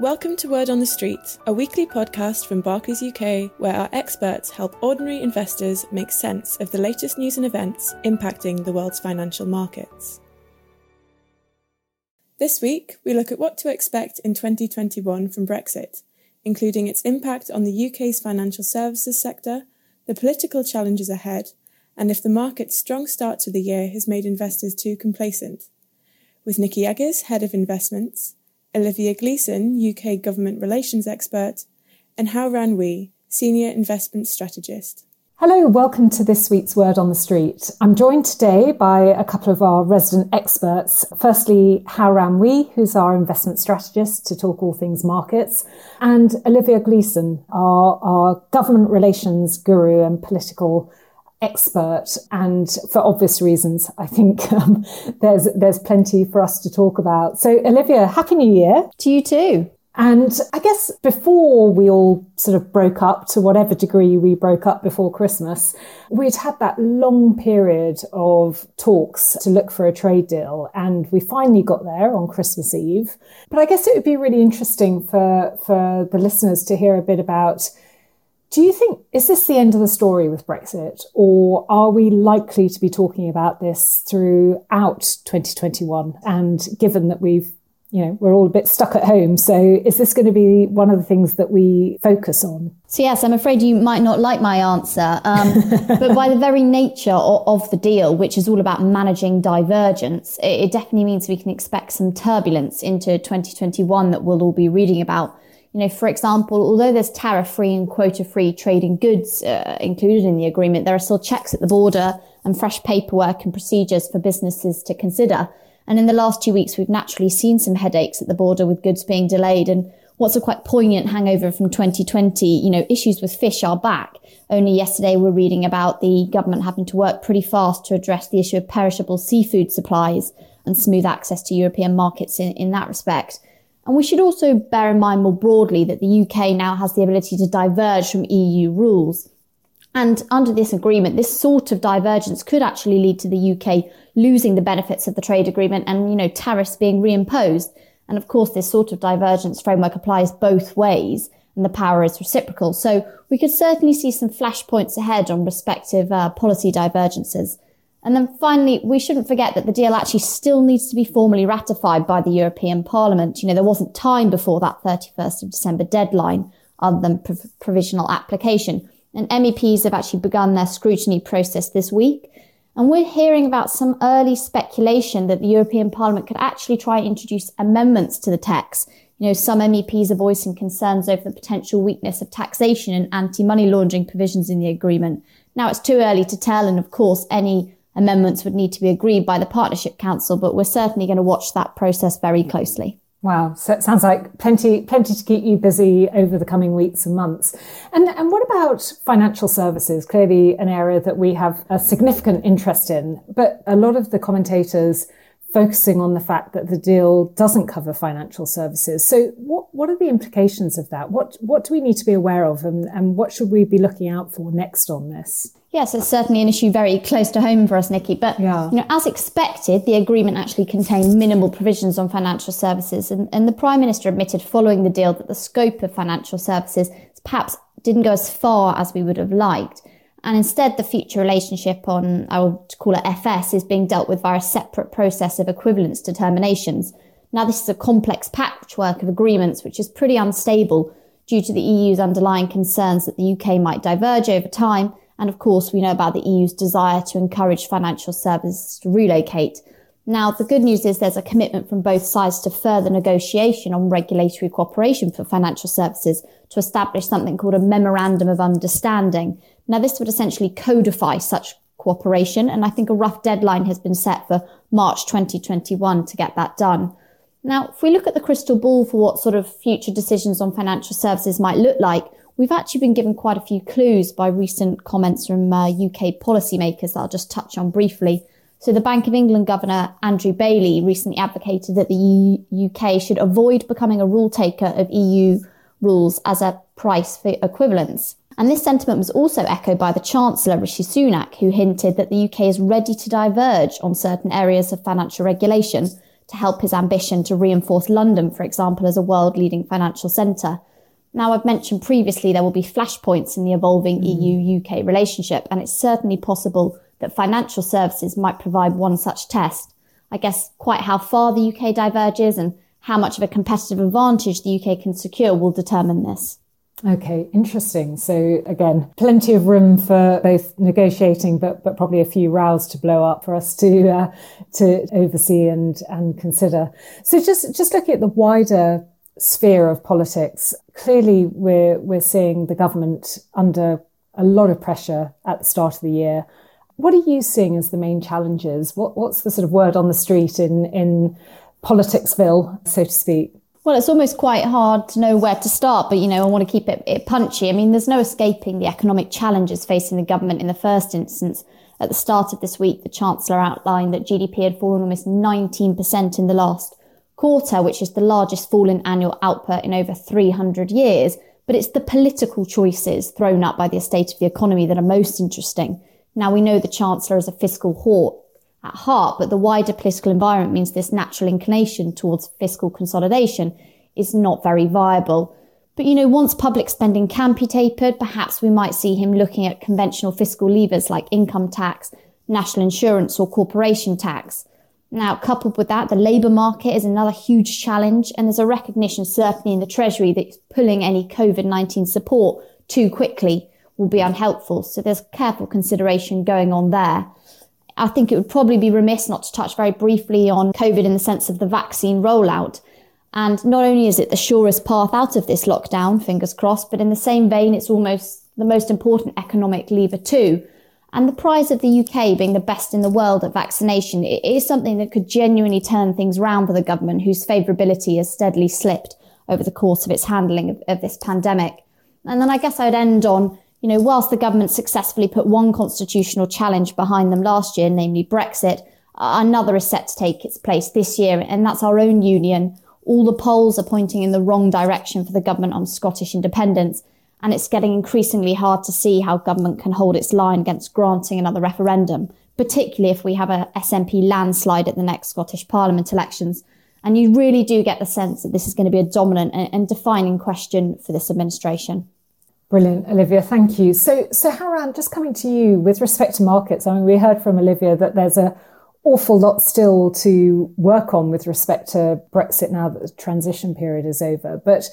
Welcome to Word on the Street, a weekly podcast from Barclays UK where our experts help ordinary investors make sense of the latest news and events impacting the world's financial markets. This week, we look at what to expect in 2021 from Brexit, including its impact on the UK's financial services sector, the political challenges ahead, and if the market's strong start to the year has made investors too complacent. With Nikki Eggers, Head of Investments, Olivia Gleeson, UK Government Relations Expert, and Hao-Ran Wei, Senior Investment Strategist. Hello, welcome to this week's Word on the Street. I'm joined today by a couple of our resident experts. Firstly, Hao-Ran Wei, who's our investment strategist to talk all things markets, and Olivia Gleeson, our, our government relations guru and political expert and for obvious reasons i think um, there's there's plenty for us to talk about so olivia happy new year to you too and I guess before we all sort of broke up to whatever degree we broke up before Christmas, we'd had that long period of talks to look for a trade deal. And we finally got there on Christmas Eve. But I guess it would be really interesting for, for the listeners to hear a bit about do you think, is this the end of the story with Brexit, or are we likely to be talking about this throughout 2021? And given that we've, you know, we're all a bit stuck at home, so is this going to be one of the things that we focus on? So, yes, I'm afraid you might not like my answer, um, but by the very nature of, of, the deal, which is all about managing divergence, it, it definitely means we can expect some turbulence into 2021 that we'll all be reading about you know, for example, although there's tariff-free and quota-free trading goods uh, included in the agreement, there are still checks at the border and fresh paperwork and procedures for businesses to consider. And in the last two weeks, we've naturally seen some headaches at the border with goods being delayed. And what's a quite poignant hangover from 2020, you know, issues with fish are back. Only yesterday, we're reading about the government having to work pretty fast to address the issue of perishable seafood supplies and smooth access to European markets in, in that respect. And we should also bear in mind more broadly that the UK now has the ability to diverge from EU rules. And under this agreement, this sort of divergence could actually lead to the UK losing the benefits of the trade agreement and, you know, tariffs being reimposed. And of course, this sort of divergence framework applies both ways and the power is reciprocal. So we could certainly see some flashpoints ahead on respective uh, policy divergences. And then finally, we shouldn't forget that the deal actually still needs to be formally ratified by the European Parliament. You know, there wasn't time before that 31st of December deadline other than prov- provisional application. And MEPs have actually begun their scrutiny process this week. And we're hearing about some early speculation that the European Parliament could actually try and introduce amendments to the text. You know, some MEPs are voicing concerns over the potential weakness of taxation and anti-money laundering provisions in the agreement. Now it's too early to tell. And of course, any amendments would need to be agreed by the Partnership Council, but we're certainly going to watch that process very closely. Wow, so it sounds like plenty, plenty to keep you busy over the coming weeks and months. And and what about financial services? Clearly, an area that we have a significant interest in, but a lot of the commentators focusing on the fact that the deal doesn't cover financial services. So, what what are the implications of that? What what do we need to be aware of, and, and what should we be looking out for next on this? Yes, it's certainly an issue very close to home for us, Nikki. But yeah. you know, as expected, the agreement actually contained minimal provisions on financial services, and, and the Prime Minister admitted following the deal that the scope of financial services perhaps didn't go as far as we would have liked. And instead, the future relationship on, I would call it FS, is being dealt with via a separate process of equivalence determinations. Now, this is a complex patchwork of agreements, which is pretty unstable due to the EU's underlying concerns that the UK might diverge over time and of course, we know about the EU's desire to encourage financial services to relocate. Now, the good news is there's a commitment from both sides to further negotiation on regulatory cooperation for financial services to establish something called a memorandum of understanding. Now, this would essentially codify such cooperation, and I think a rough deadline has been set for March 2021 to get that done. Now, if we look at the crystal ball for what sort of future decisions on financial services might look like, We've actually been given quite a few clues by recent comments from uh, UK policymakers that I'll just touch on briefly. So the Bank of England Governor Andrew Bailey recently advocated that the UK should avoid becoming a rule taker of EU rules as a price for equivalence. And this sentiment was also echoed by the Chancellor Rishi Sunak, who hinted that the UK is ready to diverge on certain areas of financial regulation to help his ambition to reinforce London, for example, as a world leading financial centre. Now, I've mentioned previously there will be flashpoints in the evolving mm. EU UK relationship, and it's certainly possible that financial services might provide one such test. I guess quite how far the UK diverges and how much of a competitive advantage the UK can secure will determine this. Okay, interesting. So again, plenty of room for both negotiating, but but probably a few rows to blow up for us to uh, to oversee and and consider. So just just looking at the wider sphere of politics, clearly we're we're seeing the government under a lot of pressure at the start of the year. What are you seeing as the main challenges? What what's the sort of word on the street in in politicsville, so to speak? Well, it's almost quite hard to know where to start, but you know, I want to keep it, it punchy. I mean, there's no escaping the economic challenges facing the government in the first instance. At the start of this week, the Chancellor outlined that GDP had fallen almost 19% in the last quarter, which is the largest fall in annual output in over 300 years. But it's the political choices thrown up by the state of the economy that are most interesting. Now we know the Chancellor is a fiscal hawk at heart, but the wider political environment means this natural inclination towards fiscal consolidation is not very viable. But you know, once public spending can be tapered, perhaps we might see him looking at conventional fiscal levers like income tax, national insurance or corporation tax. Now, coupled with that, the labour market is another huge challenge, and there's a recognition, certainly in the Treasury, that pulling any COVID 19 support too quickly will be unhelpful. So there's careful consideration going on there. I think it would probably be remiss not to touch very briefly on COVID in the sense of the vaccine rollout. And not only is it the surest path out of this lockdown, fingers crossed, but in the same vein, it's almost the most important economic lever too. And the prize of the UK being the best in the world at vaccination is something that could genuinely turn things round for the government, whose favourability has steadily slipped over the course of its handling of, of this pandemic. And then I guess I'd end on you know, whilst the government successfully put one constitutional challenge behind them last year, namely Brexit, another is set to take its place this year, and that's our own union. All the polls are pointing in the wrong direction for the government on Scottish independence, and it's getting increasingly hard to see how government can hold its line against granting another referendum, particularly if we have a SNP landslide at the next Scottish Parliament elections. And you really do get the sense that this is going to be a dominant and defining question for this administration. Brilliant, Olivia. Thank you. So, so Haran, just coming to you with respect to markets. I mean, we heard from Olivia that there's a awful lot still to work on with respect to Brexit now that the transition period is over. But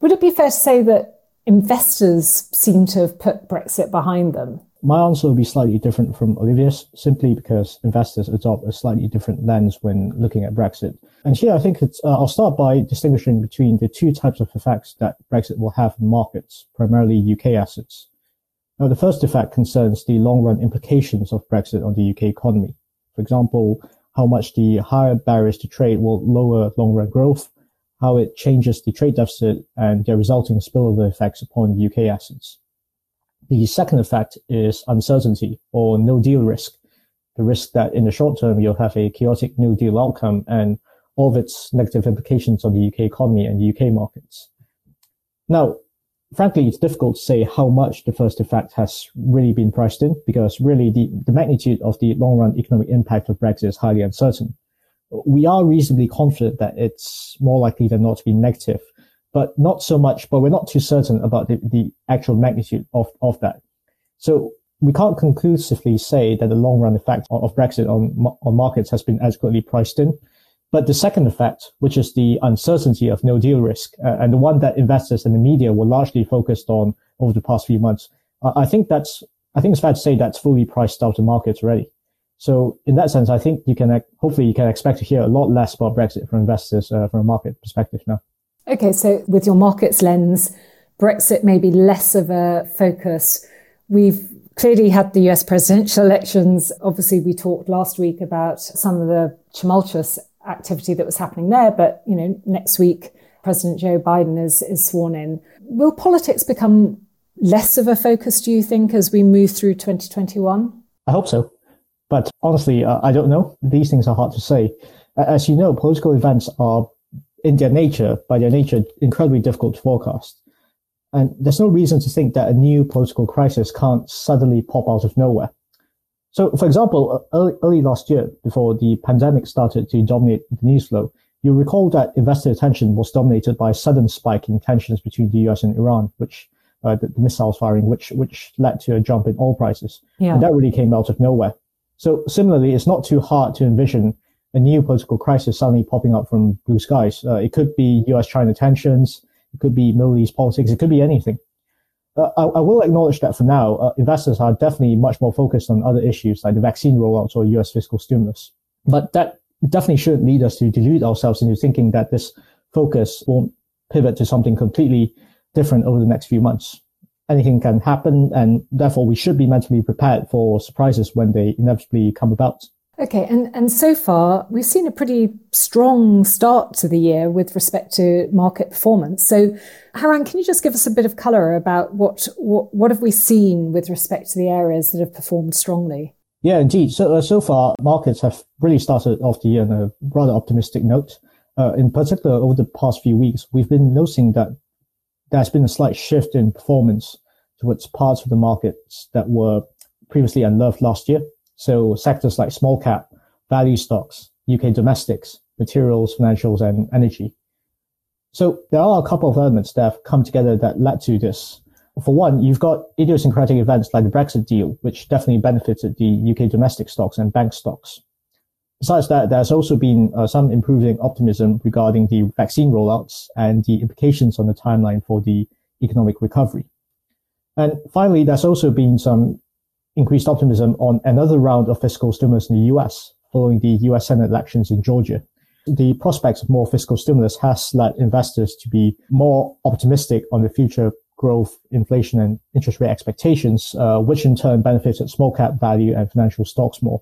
would it be fair to say that investors seem to have put Brexit behind them? My answer will be slightly different from Olivia's, simply because investors adopt a slightly different lens when looking at Brexit. And here I think it's, uh, I'll start by distinguishing between the two types of effects that Brexit will have on markets, primarily UK assets. Now, the first effect concerns the long run implications of Brexit on the UK economy. For example, how much the higher barriers to trade will lower long run growth, how it changes the trade deficit and the resulting spillover effects upon UK assets. The second effect is uncertainty or no deal risk. The risk that in the short term you'll have a chaotic no deal outcome and all of its negative implications on the UK economy and the UK markets. Now, frankly, it's difficult to say how much the first effect has really been priced in because really the, the magnitude of the long run economic impact of Brexit is highly uncertain. We are reasonably confident that it's more likely than not to be negative but not so much, but we're not too certain about the, the actual magnitude of, of that. So we can't conclusively say that the long run effect of Brexit on, on markets has been adequately priced in. But the second effect, which is the uncertainty of no deal risk, uh, and the one that investors and the media were largely focused on over the past few months, uh, I think that's, I think it's fair to say that's fully priced out of markets already. So in that sense, I think you can, hopefully you can expect to hear a lot less about Brexit from investors uh, from a market perspective now. Okay, so with your markets lens, Brexit may be less of a focus. We've clearly had the US presidential elections. Obviously, we talked last week about some of the tumultuous activity that was happening there, but you know, next week President Joe Biden is, is sworn in. Will politics become less of a focus, do you think, as we move through 2021? I hope so. But honestly, uh, I don't know. These things are hard to say. As you know, political events are in their nature, by their nature, incredibly difficult to forecast. And there's no reason to think that a new political crisis can't suddenly pop out of nowhere. So, for example, early, early last year, before the pandemic started to dominate the news flow, you recall that investor attention was dominated by a sudden spike in tensions between the US and Iran, which uh, the, the, missiles firing, which which led to a jump in oil prices. Yeah. And that really came out of nowhere. So similarly, it's not too hard to envision a new political crisis suddenly popping up from blue skies. Uh, it could be US-China tensions. It could be Middle East politics. It could be anything. Uh, I, I, will acknowledge that for now, uh, investors are definitely much more focused on other issues like the vaccine rollouts or US fiscal stimulus. But that definitely shouldn't lead us to delude ourselves into thinking that this focus won't pivot to something completely different over the next few months. Anything can happen, and therefore we should be mentally prepared for surprises when they inevitably come about. Okay, and, and so far we've seen a pretty strong start to the year with respect to market performance. So, Haran, can you just give us a bit of colour about what, what what have we seen with respect to the areas that have performed strongly? Yeah, indeed. So uh, so far, markets have really started off the year on a rather optimistic note. Uh, in particular, over the past few weeks, we've been noticing that there's been a slight shift in performance towards parts of the markets that were previously unloved last year. So sectors like small cap, value stocks, UK domestics, materials, financials, and energy. So there are a couple of elements that have come together that led to this. For one, you've got idiosyncratic events like the Brexit deal, which definitely benefited the UK domestic stocks and bank stocks. Besides that, there's also been uh, some improving optimism regarding the vaccine rollouts and the implications on the timeline for the economic recovery. And finally, there's also been some increased optimism on another round of fiscal stimulus in the US following the US Senate elections in Georgia. The prospects of more fiscal stimulus has led investors to be more optimistic on the future growth, inflation, and interest rate expectations, uh, which in turn benefited small cap value and financial stocks more.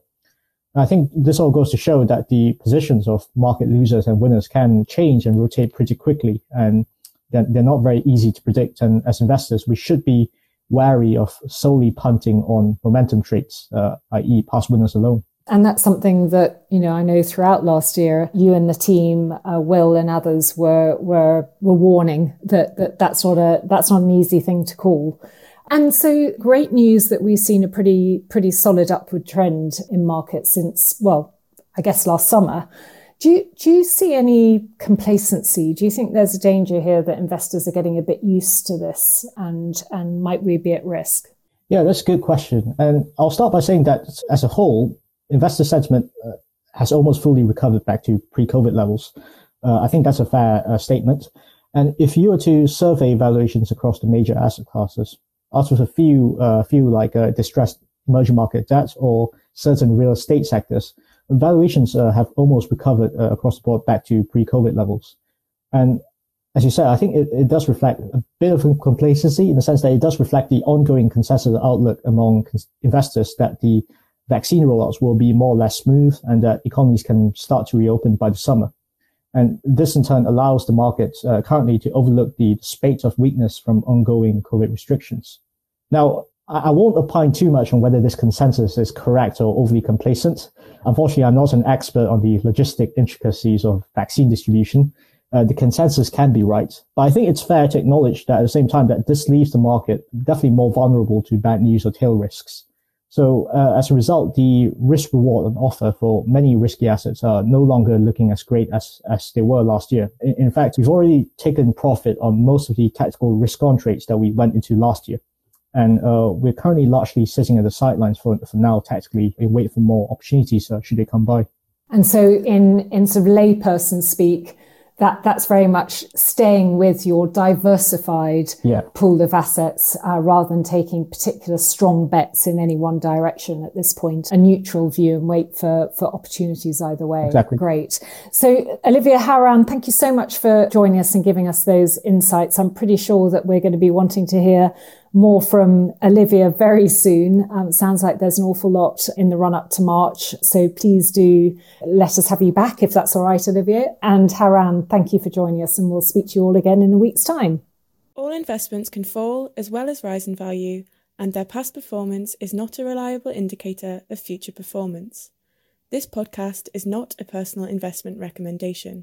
I think this all goes to show that the positions of market losers and winners can change and rotate pretty quickly, and they're, they're not very easy to predict. And as investors, we should be wary of solely punting on momentum traits, uh, i.e., past winners alone. And that's something that you know I know throughout last year, you and the team, uh, Will and others were were were warning that, that that's not a that's not an easy thing to call. And so great news that we've seen a pretty pretty solid upward trend in markets since well, I guess last summer. Do you, do you see any complacency? Do you think there's a danger here that investors are getting a bit used to this and, and might we be at risk? Yeah, that's a good question. And I'll start by saying that as a whole, investor sentiment uh, has almost fully recovered back to pre-COVID levels. Uh, I think that's a fair uh, statement. And if you were to survey valuations across the major asset classes, out of a few, uh, few like uh, distressed emerging market debts or certain real estate sectors, valuations uh, have almost recovered uh, across the board back to pre-COVID levels. And as you said, I think it, it does reflect a bit of complacency in the sense that it does reflect the ongoing consensus outlook among investors that the vaccine rollouts will be more or less smooth and that economies can start to reopen by the summer. And this in turn allows the market uh, currently to overlook the spate of weakness from ongoing COVID restrictions. Now, I won't opine too much on whether this consensus is correct or overly complacent. Unfortunately, I'm not an expert on the logistic intricacies of vaccine distribution. Uh, the consensus can be right, but I think it's fair to acknowledge that at the same time that this leaves the market definitely more vulnerable to bad news or tail risks. So uh, as a result, the risk reward on offer for many risky assets are no longer looking as great as, as they were last year. In, in fact, we've already taken profit on most of the tactical risk on trades that we went into last year. And uh, we're currently largely sitting at the sidelines for, for now, tactically, and wait for more opportunities uh, should they come by. And so, in, in sort of layperson speak, that that's very much staying with your diversified yeah. pool of assets uh, rather than taking particular strong bets in any one direction at this point. A neutral view and wait for for opportunities either way. Exactly. Great. So olivia haran thank you so much for joining us and giving us those insights. I'm pretty sure that we're going to be wanting to hear more from Olivia very soon. Um, sounds like there's an awful lot in the run up to March. So please do let us have you back if that's all right, Olivia. And Haran, thank you for joining us and we'll speak to you all again in a week's time. All investments can fall as well as rise in value, and their past performance is not a reliable indicator of future performance. This podcast is not a personal investment recommendation.